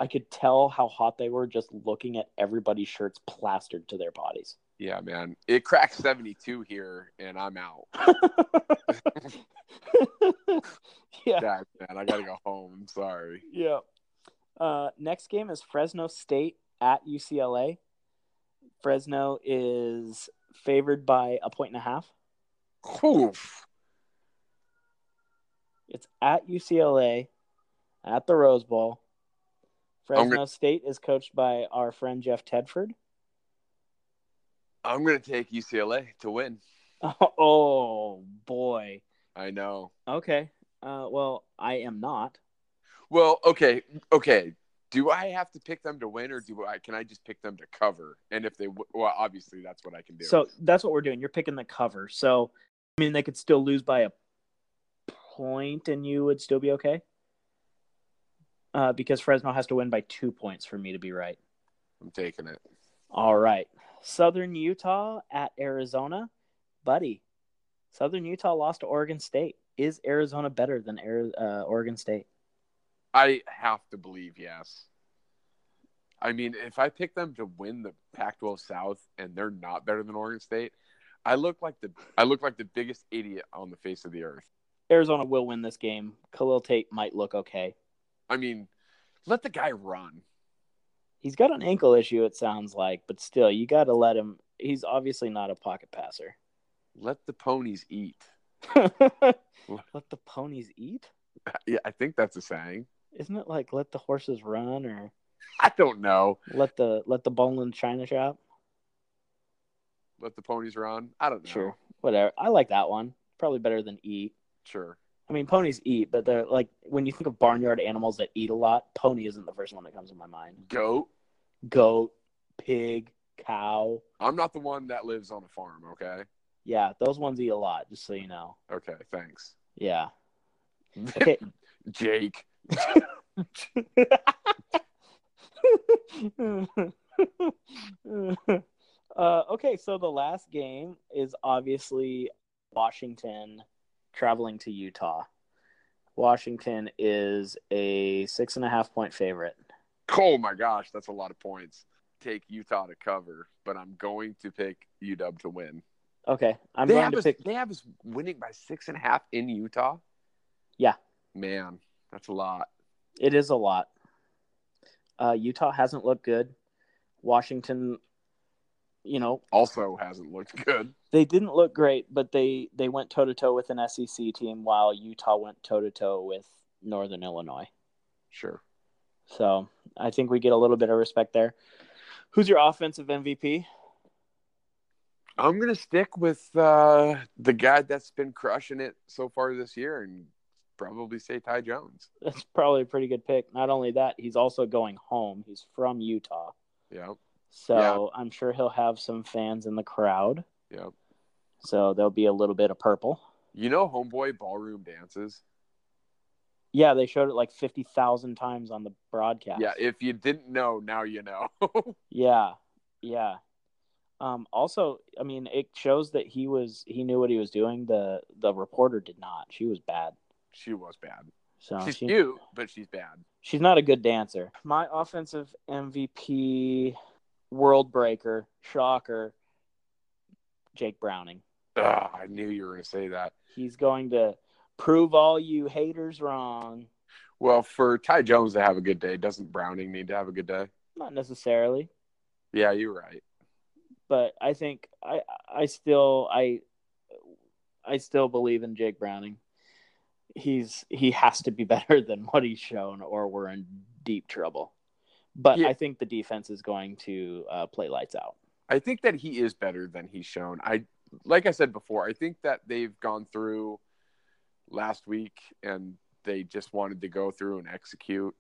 I could tell how hot they were just looking at everybody's shirts plastered to their bodies. yeah, man. It cracked seventy-two here, and I'm out. yeah. God, man, I gotta go home. I'm sorry. Yeah. Uh, next game is Fresno State at UCLA. Fresno is favored by a point and a half. Oof. It's at UCLA at the Rose Bowl. Fresno gonna- State is coached by our friend Jeff Tedford. I'm gonna take UCLA to win. Oh boy. I know. Okay. Uh, well, I am not. Well, okay, okay. Do I have to pick them to win, or do I? Can I just pick them to cover? And if they, well, obviously that's what I can do. So that's what we're doing. You're picking the cover. So I mean, they could still lose by a point, and you would still be okay. Uh, because Fresno has to win by two points for me to be right. I'm taking it. All right. Southern Utah at Arizona. Buddy, Southern Utah lost to Oregon State. Is Arizona better than uh, Oregon State? I have to believe yes. I mean, if I pick them to win the Pac-12 South and they're not better than Oregon State, I look like the I look like the biggest idiot on the face of the earth. Arizona will win this game. Khalil Tate might look okay. I mean, let the guy run. He's got an ankle issue, it sounds like, but still, you got to let him. He's obviously not a pocket passer. Let the ponies eat. let the ponies eat? Yeah, I think that's a saying. Isn't it like let the horses run or I don't know. let the let the bone in china shop? Let the ponies run. I don't know. Sure, whatever. I like that one. Probably better than eat. Sure. I mean, ponies eat, but they're like when you think of barnyard animals that eat a lot, pony isn't the first one that comes to my mind. Goat. Goat, pig, cow. I'm not the one that lives on a farm. Okay. Yeah, those ones eat a lot, just so you know. Okay. Thanks. Yeah. Okay. Jake. uh, okay, so the last game is obviously Washington traveling to Utah. Washington is a six and a half point favorite. Oh my gosh, that's a lot of points. Take Utah to cover, but I'm going to pick UW to win. Okay, I'm they going have to us, pick. They have us winning by six and a half in Utah. Yeah. Man, that's a lot. It is a lot. Uh, Utah hasn't looked good. Washington, you know, Also hasn't looked good. they didn't look great, but they they went toe to toe with an SEC team, while Utah went toe to toe with Northern Illinois. Sure. So I think we get a little bit of respect there. Who's your offensive MVP? I'm gonna stick with uh, the guy that's been crushing it so far this year, and probably say Ty Jones. That's probably a pretty good pick. Not only that, he's also going home. He's from Utah. Yeah. So I'm sure he'll have some fans in the crowd. Yeah. So there'll be a little bit of purple. You know, Homeboy ballroom dances. Yeah, they showed it like 50,000 times on the broadcast. Yeah. If you didn't know, now you know. Yeah. Yeah. Um, also, I mean, it shows that he was he knew what he was doing. The the reporter did not. She was bad. she was bad. So she's she, cute, but she's bad. she's not a good dancer. My offensive MVP, world breaker, shocker, Jake Browning. Ugh, I knew you were gonna say that. He's going to prove all you haters wrong. Well, for Ty Jones to have a good day, doesn't Browning need to have a good day? Not necessarily, Yeah, you're right. but I think I I still I I still believe in Jake Browning. He's he has to be better than what he's shown, or we're in deep trouble. But Yeah. I think the defense is going to uh, play lights out. I think that he is better than he's shown. I like I said before, I think that they've gone through last week and they just wanted to go through and execute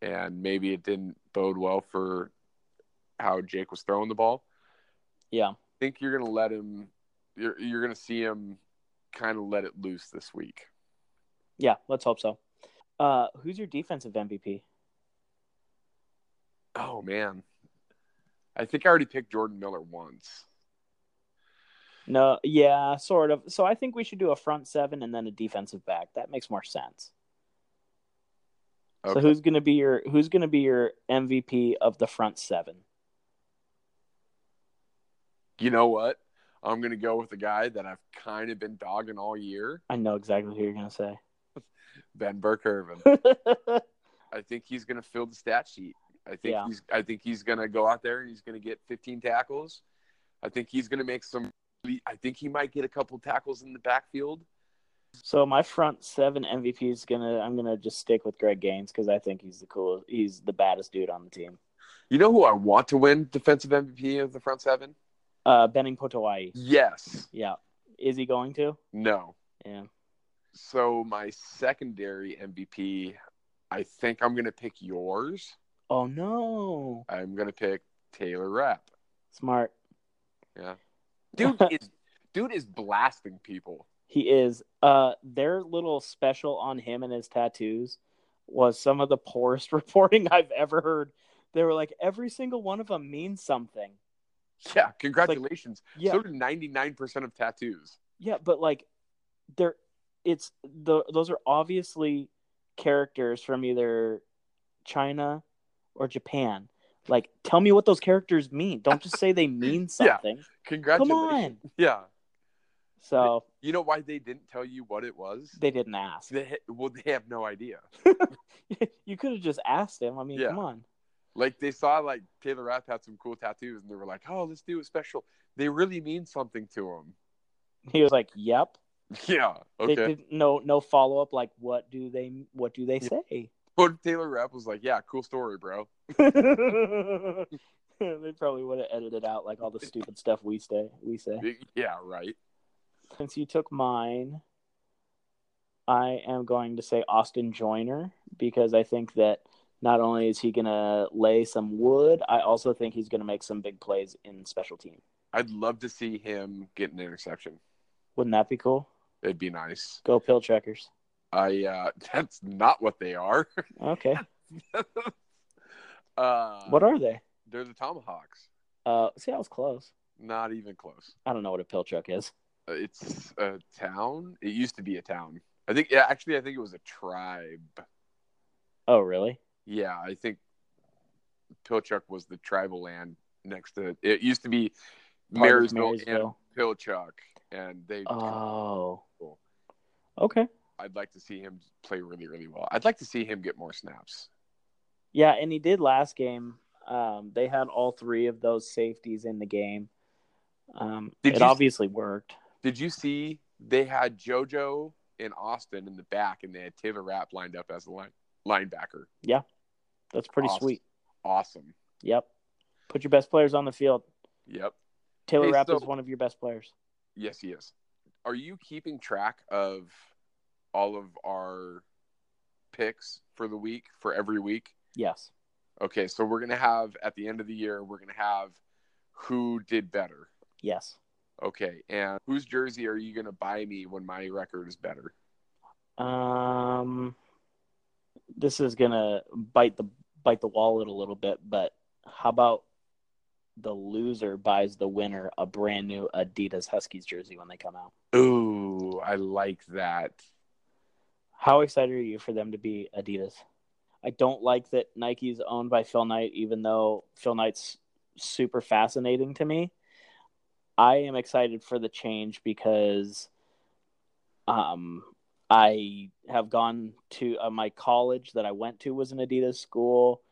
and maybe it didn't bode well for how Jake was throwing the ball. Yeah. I think you're going to let him you're you're going to see him kind of let it loose this week. Yeah, let's hope so. Uh, who's your defensive MVP? Oh man. I think I already picked Jordan Miller once. No, yeah, sort of. So I think we should do a front seven and then a defensive back. That makes more sense. Okay. So who's gonna be your who's gonna be your MVP of the front seven? you know what? I'm going to go with a guy that I've kind of been dogging all year, I know exactly who you're gonna say. Ben Burr-Kirven. I think he's going to fill the stat sheet. I think Yeah. he's I think he's going to go out there and he's going to get 15 tackles. I think he's going to make some I think he might get a couple tackles in the backfield. so my front seven MVP is gonna I'm gonna just stick with Greg Gaines because I think he's the coolest he's the baddest dude on the team. You know who I want to win defensive MVP of the front seven? Uh Benning Potoa'e. Yes. Yeah. Is he going to? No. Yeah. So my secondary MVP, I think I'm going to pick yours. Oh no. I'm going to pick Taylor Rapp. Smart. Yeah. Dude is dude is blasting people. He is. Uh, their little special on him and his tattoos was some of the poorest reporting I've ever heard. They were like, every single one of them means something. Yeah, congratulations. Yeah, So do 99% of tattoos. yeah, but like, they're it's the those are obviously characters from either China or Japan. Like, tell me what those characters mean. Don't just say they mean something. Yeah. Congratulations. Come on. Yeah. So You know why they didn't tell you what it was? they didn't ask. They ha- well, they have no idea. you could have just asked him. I mean, Yeah. come on. Like they saw like Taylor Rapp had some cool tattoos, and they were like, "Oh, let's do a special." They really mean something to him. He was like, "Yep." Yeah. They Okay. didn't no no follow up. Like, what do they what do they say? But Taylor Rapp was like, "Yeah, cool story, bro." they probably would have edited out like all the stupid stuff we say. We say. Yeah, right. Since you took mine, I am going to say Austin Joyner because I think that not only is he going to lay some wood, I also think he's going to make some big plays in special team. I'd love to see him get an interception. Wouldn't that be cool? It'd be nice. Go pill checkers. I uh that's not what they are. Okay. uh What are they? they're the tomahawks. Uh, see, I was close. Not even close. I don't know what a Pilchuck is. Uh, It's a town. It used to be a town. I think yeah, actually I think it was a tribe. Oh, really? Yeah, I think Pilchuck was the tribal land next to it used to be Marysville, Marysville. and Pilchuck and they Oh. Cool. Okay. I'd like to see him play really really well. I'd like to see him get more snaps. Yeah, and he did last game. Um, they had all three of those safeties in the game. Um, it you- obviously worked. Did you see they had JoJo and Austin in the back and they had Taylor Rapp lined up as a line, linebacker. Yeah, that's pretty Awesome. sweet. Awesome. Yep. Put your best players on the field. Yep. Taylor Hey, Rapp so- is one of your best players. Yes, he is. Are you keeping track of all of our picks for the week for every week? Yes. Okay, so we're gonna have at the end of the year, we're gonna have who did better. Yes. Okay, and whose jersey are you gonna buy me when my record is better? Um, this is gonna bite the bite the wallet a little bit, but how about the loser buys the winner a brand new Adidas Huskies jersey when they come out? Ooh, I like that. How excited are you for them to be Adidas? I don't like that Nike's owned by Phil Knight, even though Phil Knight's super fascinating to me. I am excited for the change because um, I have gone to uh, my college that I went to was an Adidas school.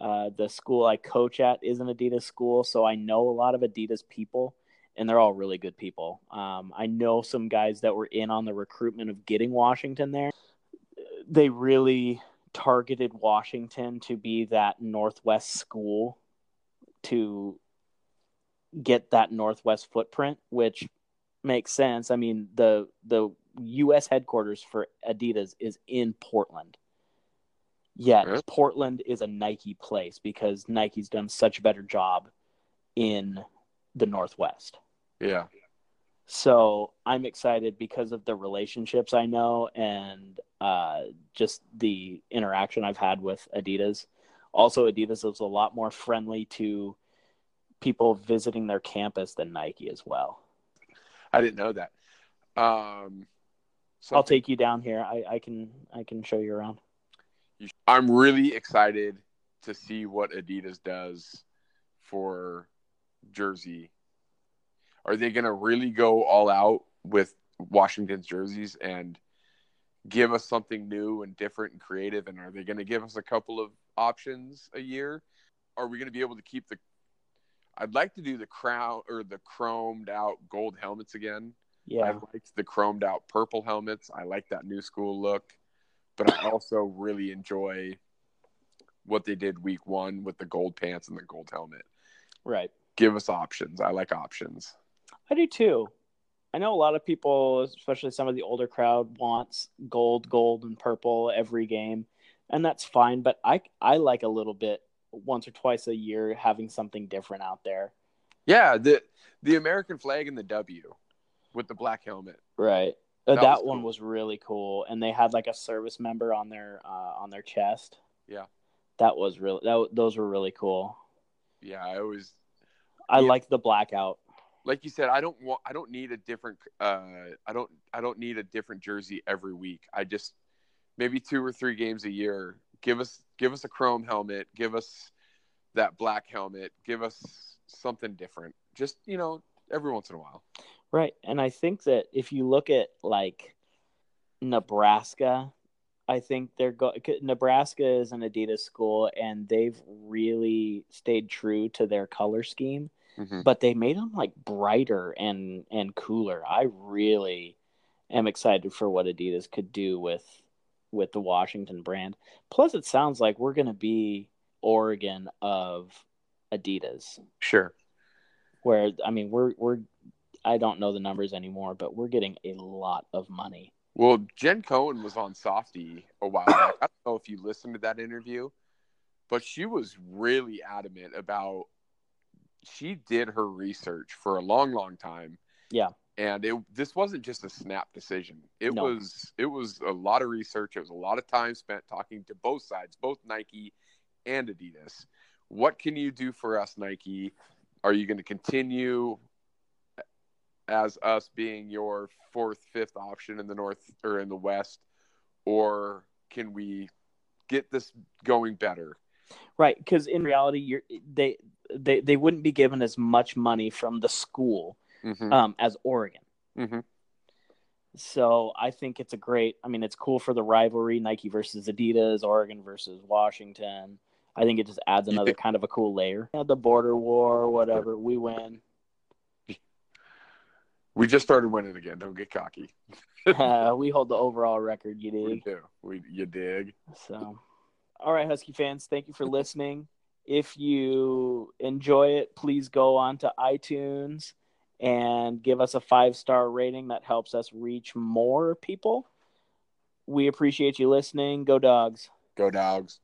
Uh, the school I coach at is an Adidas school, so I know a lot of Adidas people, and they're all really good people. Um, I know some guys that were in on the recruitment of getting Washington there. They really targeted Washington to be that Northwest school to get that Northwest footprint, which makes sense. I mean, the the U.S. headquarters for Adidas is in Portland. Yet Yeah. Portland is a Nike place because Nike's done such a better job in the Northwest. Yeah. So I'm excited because of the relationships I know and uh, just the interaction I've had with Adidas. Also, Adidas is a lot more friendly to people visiting their campus than Nike as well. I didn't know that. Um, so I'll take you down here. I, I can I can show you around. I'm really excited to see what Adidas does for Jersey. Are they going to really go all out with Washington's jerseys and give us something new and different and creative? And are they going to give us a couple of options a year? Are we going to be able to keep the? I'd like to do the crown or the chromed out gold helmets again. Yeah, I liked the chromed out purple helmets. I like that new school look, but I also really enjoy what they did week one with the gold pants and the gold helmet. right. Give us options. I like options. I do too. I know a lot of people, especially some of the older crowd, wants gold, gold, and purple every game, and that's fine. But I I like a little bit once or twice a year having something different out there. Yeah, the the American flag and the W with the black helmet. Right. Uh, That That, was one cool. was really cool, and they had like a service member on their uh, on their chest. Yeah. That was really that. Those were really cool. Yeah, I always I Yeah. like the blackout. Like you said. I don't want. I don't need a different. Uh, I don't. I don't need a different jersey every week. I just maybe two or three games a year. Give us give us a chrome helmet. Give us that black helmet. Give us something different. Just you know, every once in a while. Right. And I think that if you look at like Nebraska, I think they're go Nebraska is an Adidas school and they've really stayed true to their color scheme, Mm-hmm. but they made them like brighter and and cooler. I really am excited for what Adidas could do with with the Washington brand. Plus it sounds like we're going to be Oregon of Adidas Sure. where I mean we're we're I don't know the numbers anymore, but we're getting a lot of money. Well, Jen Cohen was on Softy a while back. I don't know if you listened to that interview, but she was really adamant about she did her research for a long, long time. Yeah. And it this wasn't just a snap decision. It No. was it was a lot of research. It was a lot of time spent talking to both sides, both Nike and Adidas. What can you do for us, Nike? Are you going to continue as us being your fourth, fifth option in the north or in the west, or can we get this going better? Right, because in reality, you're they they they wouldn't be given as much money from the school Mm-hmm. um, as Oregon. Mhm. So I think it's a great. I mean, it's cool for the rivalry: Nike versus Adidas, Oregon versus Washington. I think it just adds another kind of a cool layer. The border war, whatever, we win. We just started winning again. Don't get cocky. Uh, we hold the overall record, you We do. We you dig. So, all right, Husky fans, thank you for listening. If you enjoy it, please go on to iTunes and give us a five star rating. That helps us reach more people. We appreciate you listening. Go, dogs. Go dogs.